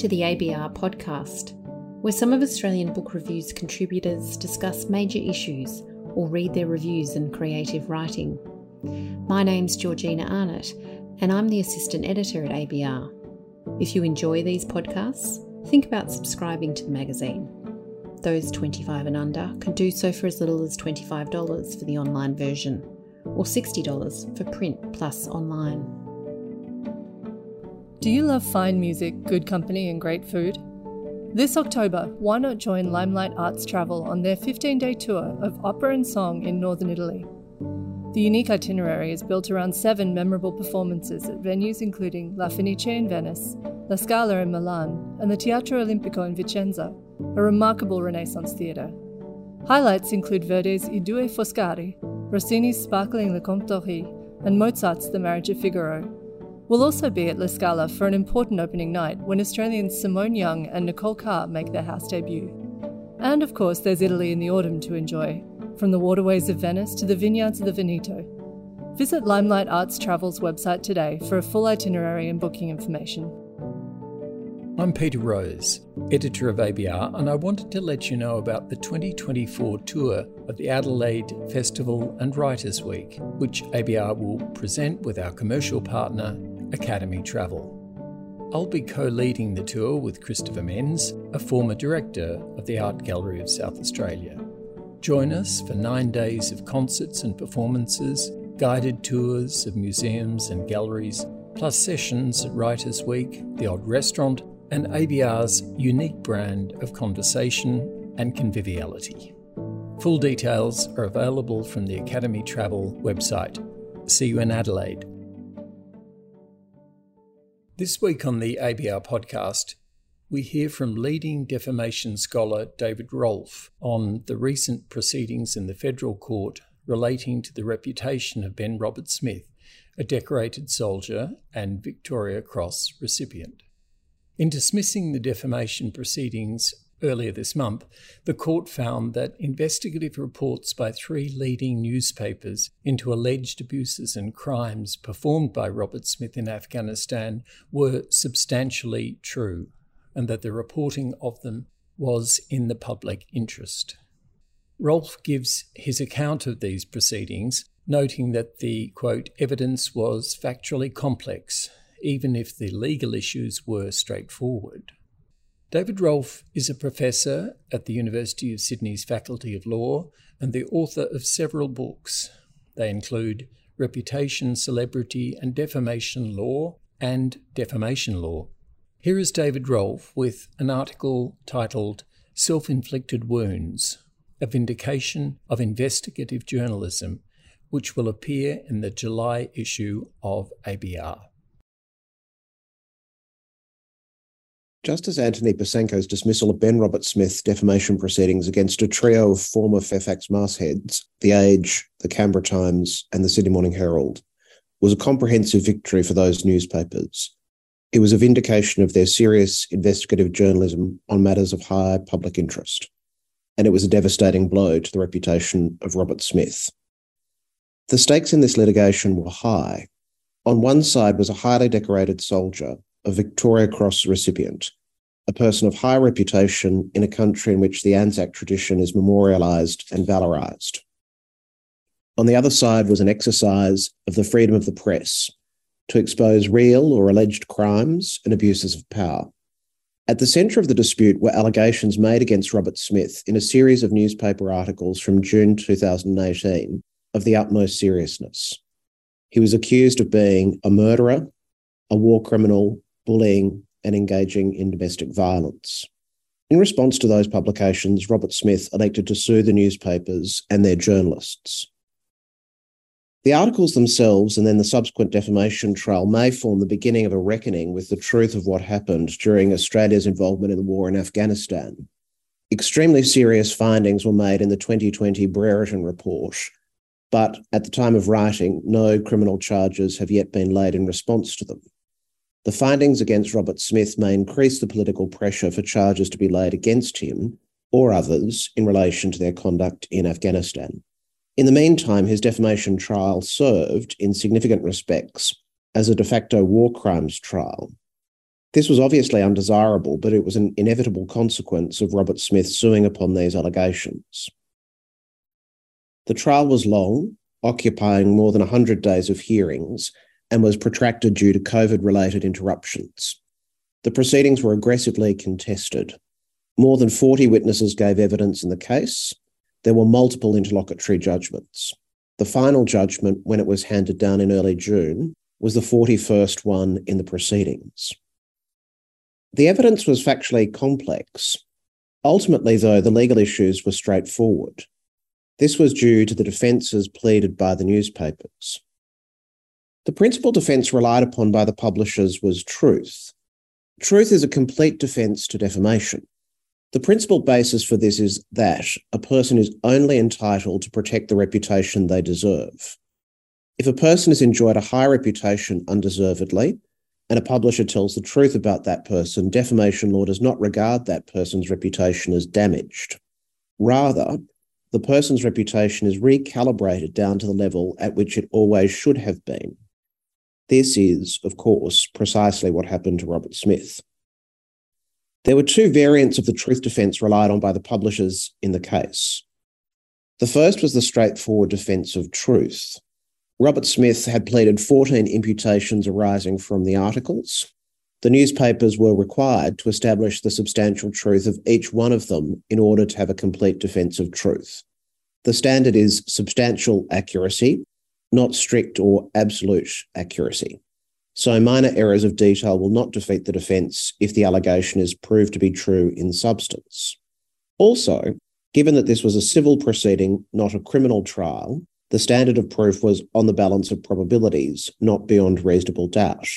to the ABR podcast, where some of Australian Book Review's contributors discuss major issues or read their reviews and creative writing. My name's Georgina Arnott, and I'm the assistant editor at ABR. If you enjoy these podcasts, think about subscribing to the magazine. Those 25 and under can do so for as little as $25 for the online version, or $60 for print plus online. Do you love fine music, good company, and great food? This October, why not join Limelight Arts Travel on their 15 day tour of opera and song in northern Italy? The unique itinerary is built around seven memorable performances at venues including La Fenice in Venice, La Scala in Milan, and the Teatro Olimpico in Vicenza, a remarkable Renaissance theatre. Highlights include Verdi's I Due Foscari, Rossini's Sparkling Le Comte d'Ory, and Mozart's The Marriage of Figaro, We'll also be at La Scala for an important opening night when Australians Simone Young and Nicole Car make their house debut. And of course, there's Italy in the autumn to enjoy, from the waterways of Venice to the vineyards of the Veneto. Visit Limelight Arts Travel's website today for a full itinerary and booking information. I'm Peter Rose, editor of ABR, and I wanted to let you know about the 2024 tour of the Adelaide Festival and Writers Week, which ABR will present with our commercial partner, Academy Travel. I'll be co leading the tour with Christopher Menz, a former director of the Art Gallery of South Australia. Join us for nine days of concerts and performances, guided tours of museums and galleries, plus sessions at Writers' Week, the Odd Restaurant, and ABR's unique brand of conversation and conviviality. Full details are available from the Academy Travel website. See you in Adelaide. This week on the ABR podcast, we hear from leading defamation scholar David Rolph on the recent proceedings in the federal court relating to the reputation of Ben Roberts-Smith, a decorated soldier and Victoria Cross recipient. In dismissing the defamation proceedings Earlier this month, the court found that investigative reports by three leading newspapers into alleged abuses and crimes performed by Roberts-Smith in Afghanistan were substantially true, and that the reporting of them was in the public interest. Rolph gives his account of these proceedings, noting that the quote, evidence was factually complex, even if the legal issues were straightforward. David Rolph is a professor at the University of Sydney's Faculty of Law and the author of several books. They include Reputation, Celebrity and Defamation Law and Defamation Law. Here is David Rolph with an article titled Self Inflicted Wounds A Vindication of Investigative Journalism, which will appear in the July issue of ABR. Justice Anthony Besanko's dismissal of Ben Roberts-Smith's defamation proceedings against a trio of former Fairfax mastheads, The Age, The Canberra Times, and the Sydney Morning Herald, was a comprehensive victory for those newspapers. It was a vindication of their serious investigative journalism on matters of high public interest. And it was a devastating blow to the reputation of Roberts-Smith. The stakes in this litigation were high. On one side was a highly decorated soldier a Victoria Cross recipient, a person of high reputation in a country in which the Anzac tradition is memorialised and valorised. On the other side was an exercise of the freedom of the press to expose real or alleged crimes and abuses of power. At the centre of the dispute were allegations made against Roberts-Smith in a series of newspaper articles from June 2018 of the utmost seriousness. He was accused of being a murderer, a war criminal, bullying, and engaging in domestic violence. In response to those publications, Roberts-Smith elected to sue the newspapers and their journalists. The articles themselves and then the subsequent defamation trial may form the beginning of a reckoning with the truth of what happened during Australia's involvement in the war in Afghanistan. Extremely serious findings were made in the 2020 Brereton report, but at the time of writing, no criminal charges have yet been laid in response to them. The findings against Roberts-Smith may increase the political pressure for charges to be laid against him or others in relation to their conduct in Afghanistan. In the meantime, his defamation trial served, in significant respects, as a de facto war crimes trial. This was obviously undesirable, but it was an inevitable consequence of Roberts-Smith suing upon these allegations. The trial was long, occupying more than 100 days of hearings, and was protracted due to COVID related interruptions. The proceedings were aggressively contested. More than 40 witnesses gave evidence in the case. There were multiple interlocutory judgments. The final judgment, when it was handed down in early June, was the 41st one in the proceedings. The evidence was factually complex. Ultimately, though, the legal issues were straightforward. This was due to the defences pleaded by the newspapers. The principal defence relied upon by the publishers was truth. Truth is a complete defence to defamation. The principal basis for this is that a person is only entitled to protect the reputation they deserve. If a person has enjoyed a high reputation undeservedly, and a publisher tells the truth about that person, defamation law does not regard that person's reputation as damaged. Rather, the person's reputation is recalibrated down to the level at which it always should have been. This is, of course, precisely what happened to Roberts-Smith. There were two variants of the truth defence relied on by the publishers in the case. The first was the straightforward defence of truth. Roberts-Smith had pleaded 14 imputations arising from the articles. The newspapers were required to establish the substantial truth of each one of them in order to have a complete defence of truth. The standard is substantial accuracy, not strict or absolute accuracy. So, minor errors of detail will not defeat the defence if the allegation is proved to be true in substance. Also, given that this was a civil proceeding, not a criminal trial, the standard of proof was on the balance of probabilities, not beyond reasonable doubt.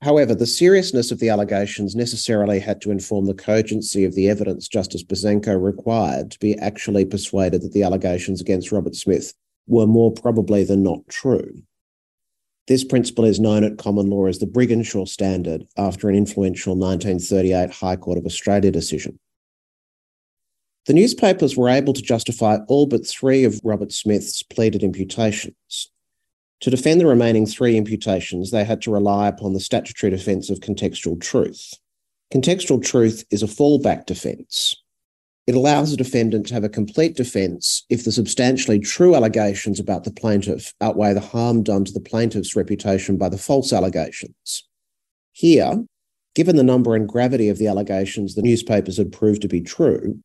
However, the seriousness of the allegations necessarily had to inform the cogency of the evidence Justice Besanko required to be actually persuaded that the allegations against Roberts-Smith were more probably than not true. This principle is known at common law as the Briginshaw Standard after an influential 1938 High Court of Australia decision. The newspapers were able to justify all but three of Roberts-Smith's pleaded imputations. To defend the remaining three imputations, they had to rely upon the statutory defence of contextual truth. Contextual truth is a fallback defence. It allows a defendant to have a complete defence if the substantially true allegations about the plaintiff outweigh the harm done to the plaintiff's reputation by the false allegations. Here, given the number and gravity of the allegations the newspapers had proved to be true,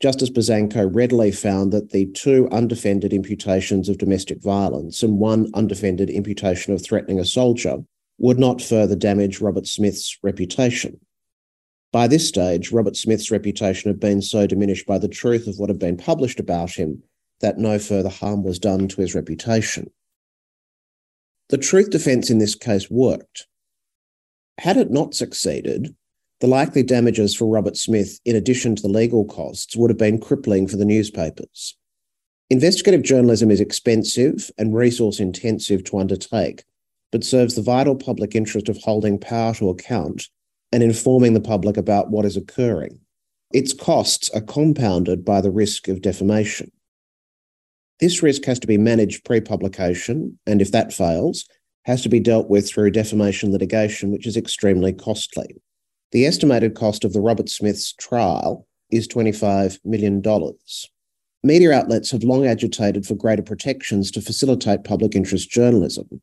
Justice Besanko readily found that the two undefended imputations of domestic violence and one undefended imputation of threatening a soldier would not further damage Roberts-Smith's reputation. By this stage, Roberts-Smith's reputation had been so diminished by the truth of what had been published about him that no further harm was done to his reputation. The truth defence in this case worked. Had it not succeeded, the likely damages for Roberts-Smith, in addition to the legal costs, would have been crippling for the newspapers. Investigative journalism is expensive and resource intensive to undertake, but serves the vital public interest of holding power to account and informing the public about what is occurring. Its costs are compounded by the risk of defamation. This risk has to be managed pre publication, and if that fails, has to be dealt with through defamation litigation, which is extremely costly. The estimated cost of the Roberts-Smith's trial is $25 million. Media outlets have long agitated for greater protections to facilitate public interest journalism.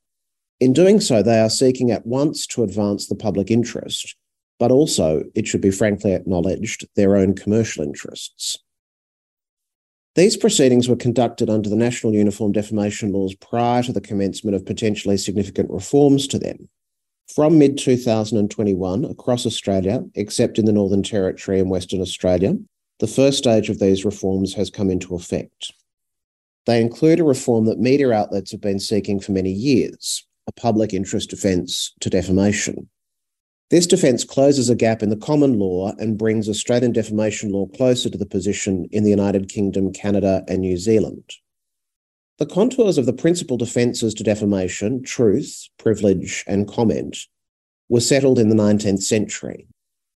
In doing so, they are seeking at once to advance the public interest, but also, it should be frankly acknowledged, their own commercial interests. These proceedings were conducted under the National Uniform Defamation Laws prior to the commencement of potentially significant reforms to them. From mid 2021 across Australia, except in the Northern Territory and Western Australia, the first stage of these reforms has come into effect. They include a reform that media outlets have been seeking for many years a public interest defence to defamation. This defence closes a gap in the common law and brings Australian defamation law closer to the position in the United Kingdom, Canada, and New Zealand. The contours of the principal defences to defamation, truth, privilege, and comment, were settled in the 19th century.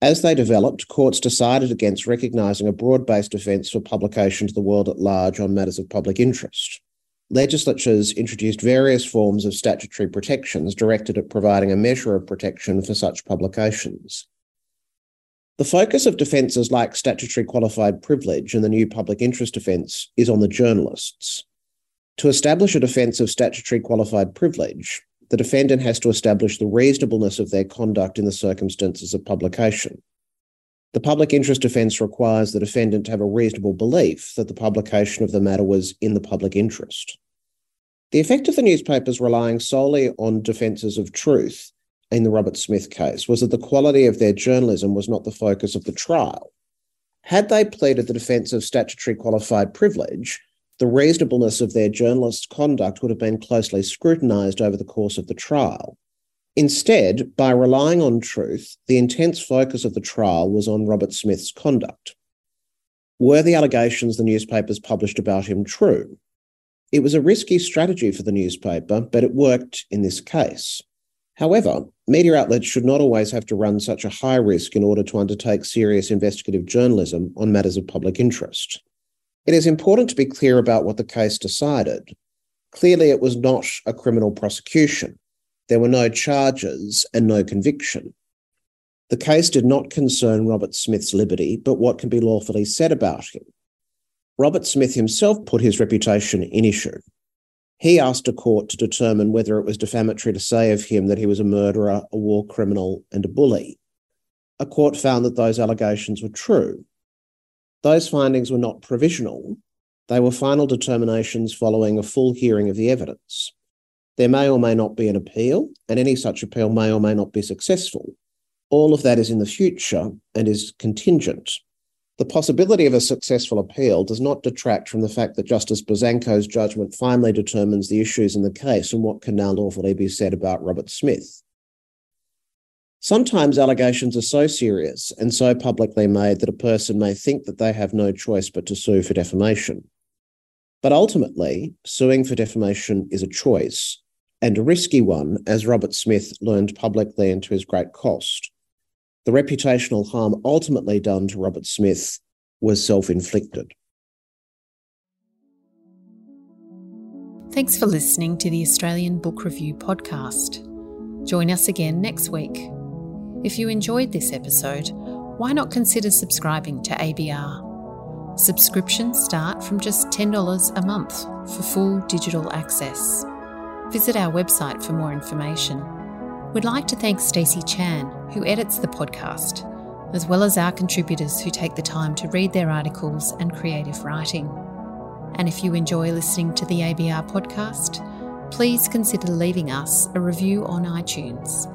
As they developed, courts decided against recognising a broad based defence for publication to the world at large on matters of public interest. Legislatures introduced various forms of statutory protections directed at providing a measure of protection for such publications. The focus of defences like statutory qualified privilege and the new public interest defence is on the journalists. To establish a defence of statutory qualified privilege, the defendant has to establish the reasonableness of their conduct in the circumstances of publication. The public interest defence requires the defendant to have a reasonable belief that the publication of the matter was in the public interest. The effect of the newspapers relying solely on defences of truth in the Roberts-Smith case was that the quality of their journalism was not the focus of the trial. Had they pleaded the defence of statutory qualified privilege, the reasonableness of their journalists' conduct would have been closely scrutinised over the course of the trial. Instead, by relying on truth, the intense focus of the trial was on Roberts-Smith's conduct. Were the allegations the newspapers published about him true? It was a risky strategy for the newspaper, but it worked in this case. However, media outlets should not always have to run such a high risk in order to undertake serious investigative journalism on matters of public interest. It is important to be clear about what the case decided. Clearly, it was not a criminal prosecution. There were no charges and no conviction. The case did not concern Roberts-Smith's liberty, but what can be lawfully said about him. Roberts-Smith himself put his reputation in issue. He asked a court to determine whether it was defamatory to say of him that he was a murderer, a war criminal, and a bully. A court found that those allegations were true. Those findings were not provisional, they were final determinations following a full hearing of the evidence. There may or may not be an appeal, and any such appeal may or may not be successful. All of that is in the future and is contingent. The possibility of a successful appeal does not detract from the fact that Justice Besanko's judgment finally determines the issues in the case and what can now lawfully be said about Roberts-Smith. Sometimes allegations are so serious and so publicly made that a person may think that they have no choice but to sue for defamation. But ultimately, suing for defamation is a choice, and a risky one, as Roberts-Smith learned publicly and to his great cost. The reputational harm ultimately done to Roberts-Smith was self inflicted. Thanks for listening to the Australian Book Review podcast. Join us again next week. If you enjoyed this episode, why not consider subscribing to ABR? Subscriptions start from just $10 a month for full digital access. Visit our website for more information. We'd like to thank Stacey Chan, who edits the podcast, as well as our contributors who take the time to read their articles and creative writing. And if you enjoy listening to the ABR podcast, please consider leaving us a review on iTunes.